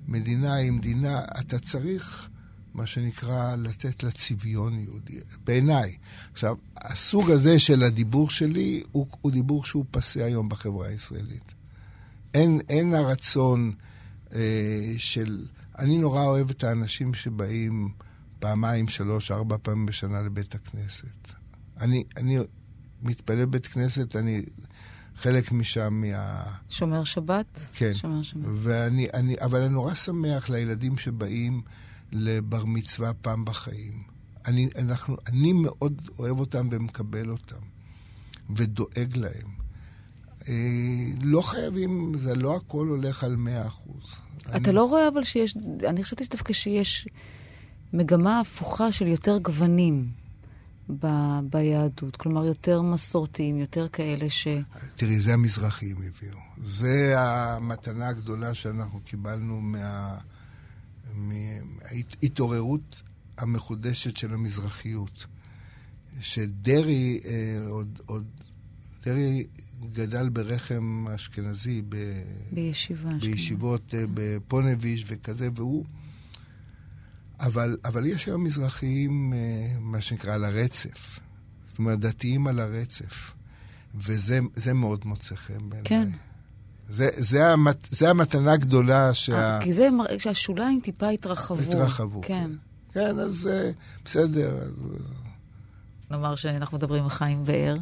מדינה היא מדינה, אתה צריך, מה שנקרא, לתת לה צביון יהודי, בעיניי. עכשיו, הסוג הזה של הדיבור שלי הוא, הוא דיבור שהוא פסה היום בחברה הישראלית. אין, אין הרצון אה, של... אני נורא אוהב את האנשים שבאים פעמיים, שלוש, ארבע פעמים בשנה לבית הכנסת. אני, אני מתפלל בית כנסת, אני חלק משם מה... שומר שבת? כן. שומר שבת. ואני, אני, אבל אני נורא שמח לילדים שבאים לבר מצווה פעם בחיים. אני, אנחנו, אני מאוד אוהב אותם ומקבל אותם, ודואג להם. אה, לא חייבים, זה לא הכל הולך על מאה אחוז. אתה אני, לא רואה אבל שיש, אני חשבתי דווקא שיש מגמה הפוכה של יותר גוונים ב, ביהדות. כלומר, יותר מסורתיים, יותר כאלה ש... תראי, זה המזרחים הביאו. זה המתנה הגדולה שאנחנו קיבלנו מה... מההתעוררות המחודשת של המזרחיות. שדרעי, אה, עוד, עוד, דרעי גדל ברחם אשכנזי, ב, בישיבה. בישיבות אה, בפונביש וכזה, והוא... אבל, אבל יש היום מזרחיים, אה, מה שנקרא, על הרצף. זאת אומרת, דתיים על הרצף. וזה מאוד מוצא חן בעיניי. כן. זה, זה, המת, זה המתנה הגדולה שה... כי זה מראה שהשוליים טיפה התרחבו. התרחבו. כן. כן, אז בסדר. אז... נאמר שאנחנו מדברים עם חיים באר.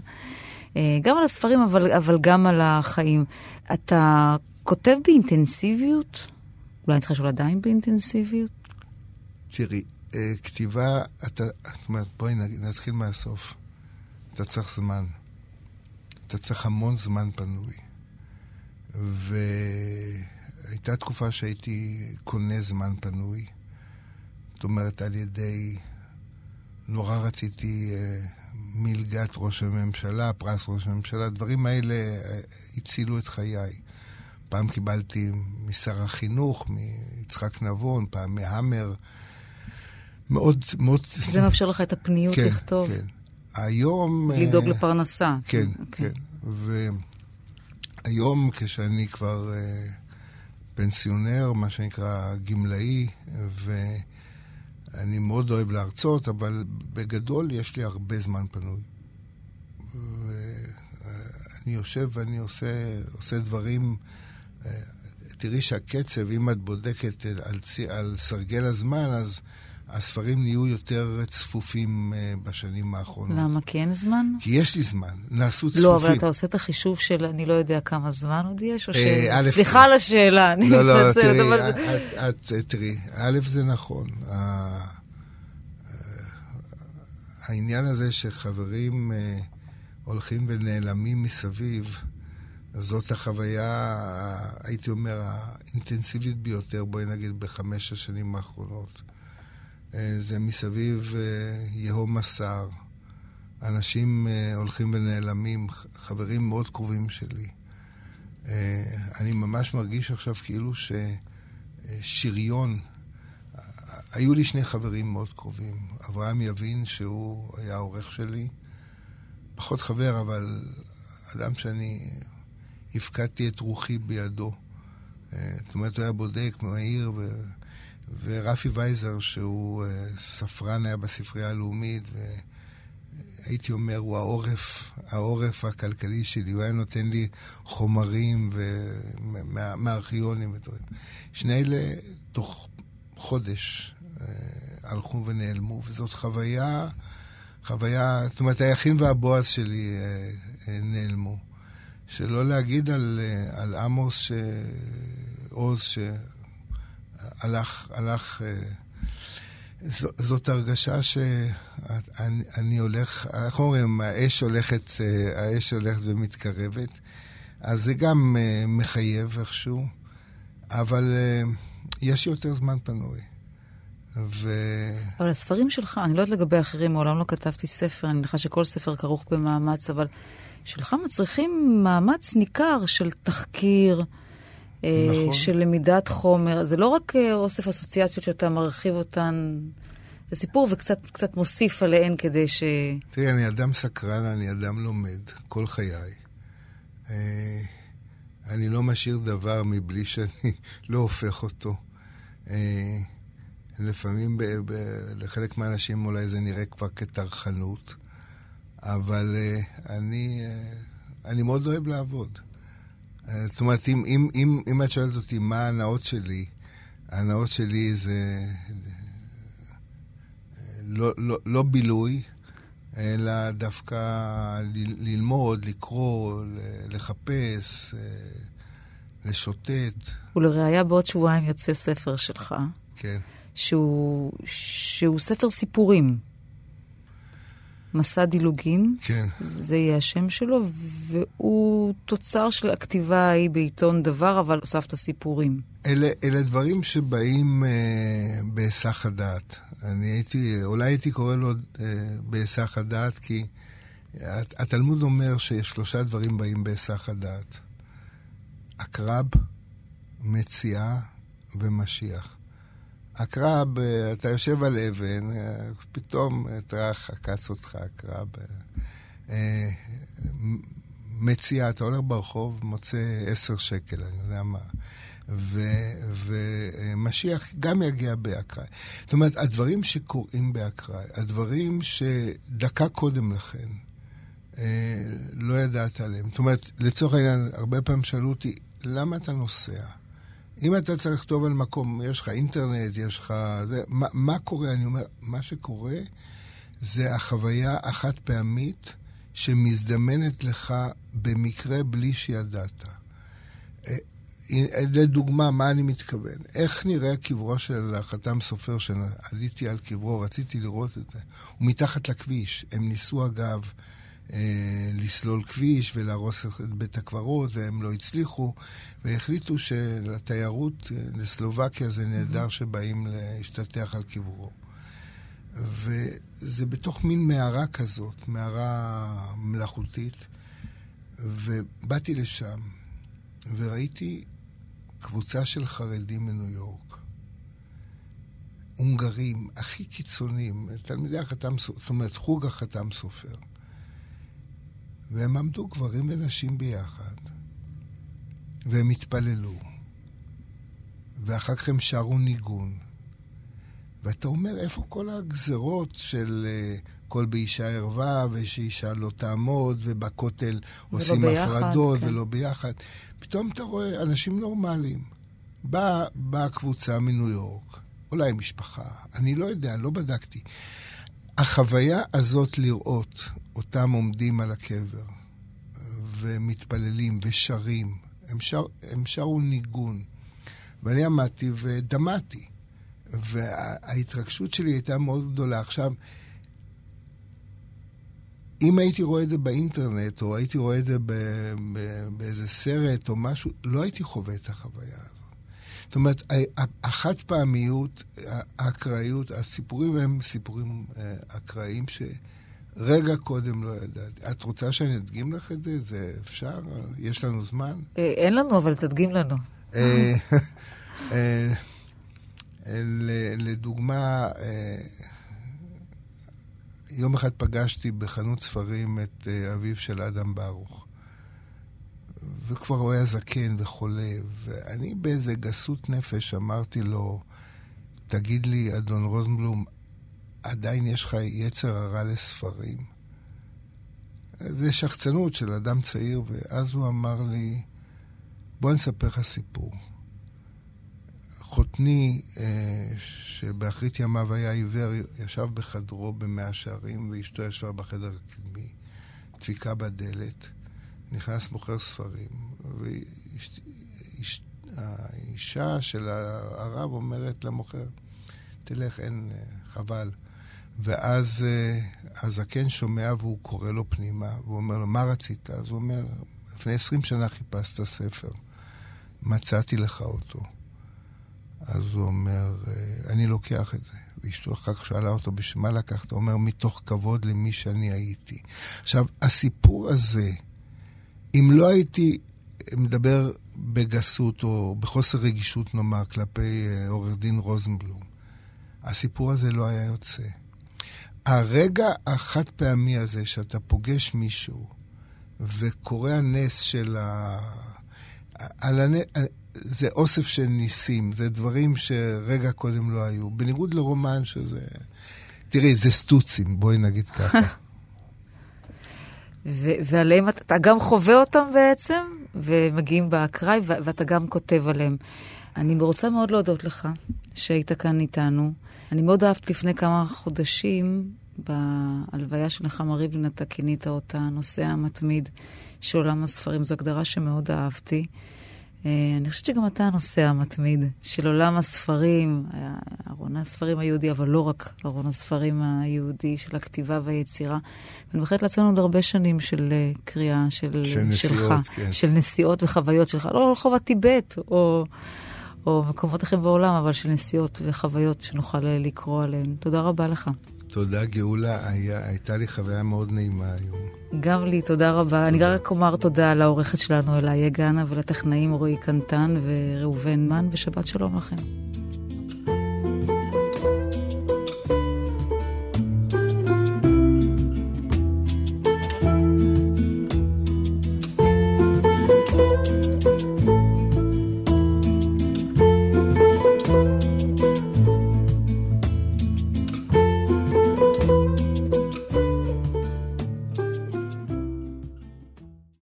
גם על הספרים, אבל, אבל גם על החיים. אתה כותב באינטנסיביות? אולי אני צריכה לשאול עדיין באינטנסיביות? תראי, כתיבה, אתה, זאת אומרת, בואי נתחיל מהסוף. אתה צריך זמן. אתה צריך המון זמן פנוי. והייתה תקופה שהייתי קונה זמן פנוי. זאת אומרת, על ידי... נורא רציתי uh, מלגת ראש הממשלה, פרס ראש הממשלה, הדברים האלה uh, הצילו את חיי. פעם קיבלתי משר החינוך, מיצחק נבון, פעם מהמר. מאוד, מאוד... זה מאפשר לך את הפניות כן, לכתוב. כן. היום... לדאוג uh, לפרנסה. כן, okay. כן. והיום, כשאני כבר uh, פנסיונר, מה שנקרא גמלאי, ו... אני מאוד אוהב להרצות, אבל בגדול יש לי הרבה זמן פנוי. ואני יושב ואני עושה, עושה דברים... תראי שהקצב, אם את בודקת על, על סרגל הזמן, אז הספרים נהיו יותר צפופים בשנים האחרונות. למה? כי אין זמן? כי יש לי זמן, נעשו צפופים. לא, אבל אתה עושה את החישוב של אני לא יודע כמה זמן עוד יש, או ש... סליחה על השאלה, אני לא, לא, מתנצלת, אבל... אבל... את, את, תראי, א', זה נכון. העניין הזה שחברים אה, הולכים ונעלמים מסביב, זאת החוויה, הייתי אומר, האינטנסיבית ביותר, בואי נגיד, בחמש השנים האחרונות. אה, זה מסביב אה, יהום מסר. אנשים אה, הולכים ונעלמים, חברים מאוד קרובים שלי. אני ממש מרגיש עכשיו כאילו ששריון, היו לי שני חברים מאוד קרובים. אברהם יבין, שהוא היה העורך שלי, פחות חבר, אבל אדם שאני הפקדתי את רוחי בידו. זאת אומרת, הוא היה בודק, מהיר. ורפי וייזר, שהוא ספרן היה בספרייה הלאומית, והייתי אומר, הוא העורף, העורף הכלכלי שלי. הוא היה נותן לי חומרים ומה... מהארכיונים ודברים. שני אלה, תוך חודש, הלכו ונעלמו, וזאת חוויה, חוויה, זאת אומרת, היחין והבועז שלי נעלמו. שלא להגיד על, על עמוס ש... עוז שהלך, הלך, ז, זאת הרגשה שאני אני הולך, איך אומרים, האש הולכת, האש הולכת ומתקרבת, אז זה גם מחייב איכשהו, אבל יש יותר זמן פנוי. ו... אבל הספרים שלך, אני לא יודעת לגבי אחרים, מעולם לא כתבתי ספר, אני מניחה שכל ספר כרוך במאמץ, אבל שלך מצריכים מאמץ ניכר של תחקיר, נכון. של למידת חומר. זה לא רק אוסף אסוציאציות שאתה מרחיב אותן, זה סיפור וקצת מוסיף עליהן כדי ש... תראי, אני אדם סקרן, אני אדם לומד, כל חיי. אני לא משאיר דבר מבלי שאני לא הופך אותו. אה, לפעמים ב, ב, לחלק מהאנשים אולי זה נראה כבר כטרחנות, אבל אה, אני, אה, אני מאוד אוהב לעבוד. אה, זאת אומרת, אם, אם, אם, אם את שואלת אותי מה ההנאות שלי, ההנאות שלי זה לא, לא, לא בילוי, אלא דווקא ל, ללמוד, לקרוא, לחפש, לשוטט. ולראיה, בעוד שבועיים יוצא ספר שלך. כן. שהוא, שהוא ספר סיפורים. מסע דילוגים, כן. זה יהיה השם שלו, והוא תוצר של הכתיבה ההיא בעיתון דבר, אבל הוספת סיפורים. אלה, אלה דברים שבאים אה, בהיסח הדעת. אני הייתי, אולי הייתי קורא לו אה, בהיסח הדעת, כי התלמוד אומר ששלושה דברים באים בהיסח הדעת. עקרב, מציאה ומשיח. עקרב, אתה יושב על אבן, פתאום טראח עקץ אותך עקרב. אה, מציע, אתה הולך ברחוב, מוצא עשר שקל, אני יודע מה. ומשיח גם יגיע באקראי. זאת אומרת, הדברים שקורים באקראי, הדברים שדקה קודם לכן אה, לא ידעת עליהם. זאת אומרת, לצורך העניין, הרבה פעמים שאלו אותי, למה אתה נוסע? אם אתה צריך לכתוב על מקום, יש לך אינטרנט, יש לך... זה, מה, מה קורה? אני אומר, מה שקורה זה החוויה החד פעמית שמזדמנת לך במקרה בלי שידעת. אה, לדוגמה, מה אני מתכוון? איך נראה קברו של החתם סופר שעליתי על קברו, רציתי לראות את זה. הוא מתחת לכביש. הם ניסו, אגב, לסלול כביש ולהרוס את בית הקברות, והם לא הצליחו, והחליטו שלתיירות אה, לסלובקיה זה נהדר שבאים להשתטח על קברו. וזה בתוך מין מערה כזאת, מערה מלאכותית, ובאתי לשם, וראיתי קבוצה של חרדים מניו יורק. הונגרים, הכי קיצוניים, תלמידי החתם, זאת אומרת, חוג החתם סופר. והם עמדו גברים ונשים ביחד, והם התפללו, ואחר כך הם שרו ניגון. ואתה אומר, איפה כל הגזרות של uh, כל באישה ערווה, ושאישה לא תעמוד, ובכותל עושים ביחד, הפרדות כן. ולא ביחד. פתאום אתה רואה אנשים נורמליים. באה בא קבוצה מניו יורק, אולי משפחה, אני לא יודע, לא בדקתי. החוויה הזאת לראות אותם עומדים על הקבר ומתפללים ושרים, הם, שר, הם שרו ניגון, ואני עמדתי ודמעתי, וההתרגשות שלי הייתה מאוד גדולה. עכשיו, אם הייתי רואה את זה באינטרנט, או הייתי רואה את זה באיזה סרט או משהו, לא הייתי חווה את החוויה הזאת. זאת אומרת, החד פעמיות, האקראיות, הסיפורים הם סיפורים אה, אקראיים שרגע קודם לא ידעתי. את רוצה שאני אדגים לך את זה? זה אפשר? יש לנו זמן? אה, אין לנו, אבל תדגים לנו. אה, לדוגמה, יום אחד פגשתי בחנות ספרים את אביו של אדם ברוך. וכבר הוא היה זקן וחולה, ואני באיזה גסות נפש אמרתי לו, תגיד לי, אדון רוזנבלום, עדיין יש לך יצר הרע לספרים? זה שחצנות של אדם צעיר, ואז הוא אמר לי, בוא אני אספר לך סיפור. חותני, אה, שבאחרית ימיו היה עיוור, ישב בחדרו במאה שערים, ואשתו ישבה בחדר הקדמי, דפיקה בדלת. נכנס מוכר ספרים, והאישה של הרב אומרת למוכר, תלך, אין, חבל. ואז uh, הזקן שומע והוא קורא לו פנימה, והוא אומר לו, מה רצית? אז הוא אומר, לפני עשרים שנה חיפשת ספר, מצאתי לך אותו. אז הוא אומר, אה, אני לוקח את זה. ואשתו אחר כך שאלה אותו, בשביל מה לקחת? הוא אומר, מתוך כבוד למי שאני הייתי. עכשיו, הסיפור הזה, אם לא הייתי מדבר בגסות או בחוסר רגישות, נאמר, כלפי אה, עורך דין רוזנבלום, הסיפור הזה לא היה יוצא. הרגע החד פעמי הזה שאתה פוגש מישהו וקורא הנס של ה... על הנ... זה אוסף של ניסים, זה דברים שרגע קודם לא היו. בניגוד לרומן שזה... תראי, זה סטוצים, בואי נגיד ככה. ו- ועליהם אתה גם חווה אותם בעצם, ומגיעים באקראי, ו- ואתה גם כותב עליהם. אני רוצה מאוד להודות לך שהיית כאן איתנו. אני מאוד אהבת לפני כמה חודשים, בהלוויה של נחמה ריבלין, אתה כינית אותה נוסע המתמיד של עולם הספרים. זו הגדרה שמאוד אהבתי. אה, אני חושבת שגם אתה הנוסע המתמיד של עולם הספרים, ארון הספרים היהודי, אבל לא רק ארון הספרים היהודי, של הכתיבה והיצירה. ואני מאחלת לעצמנו עוד הרבה שנים של אה, קריאה של, של נסיעות, שלך, כן. של נסיעות וחוויות שלך. לא רחובת טיבט, או, או מקומות אחרים בעולם, אבל של נסיעות וחוויות שנוכל אה, לקרוא עליהן. תודה רבה לך. תודה, גאולה. היה, הייתה לי חוויה מאוד נעימה היום. גם לי, תודה רבה. תודה. אני רק אומר תודה לעורכת שלנו, אליה גנה, ולטכנאים רועי קנטן וראובן מן, ושבת שלום לכם.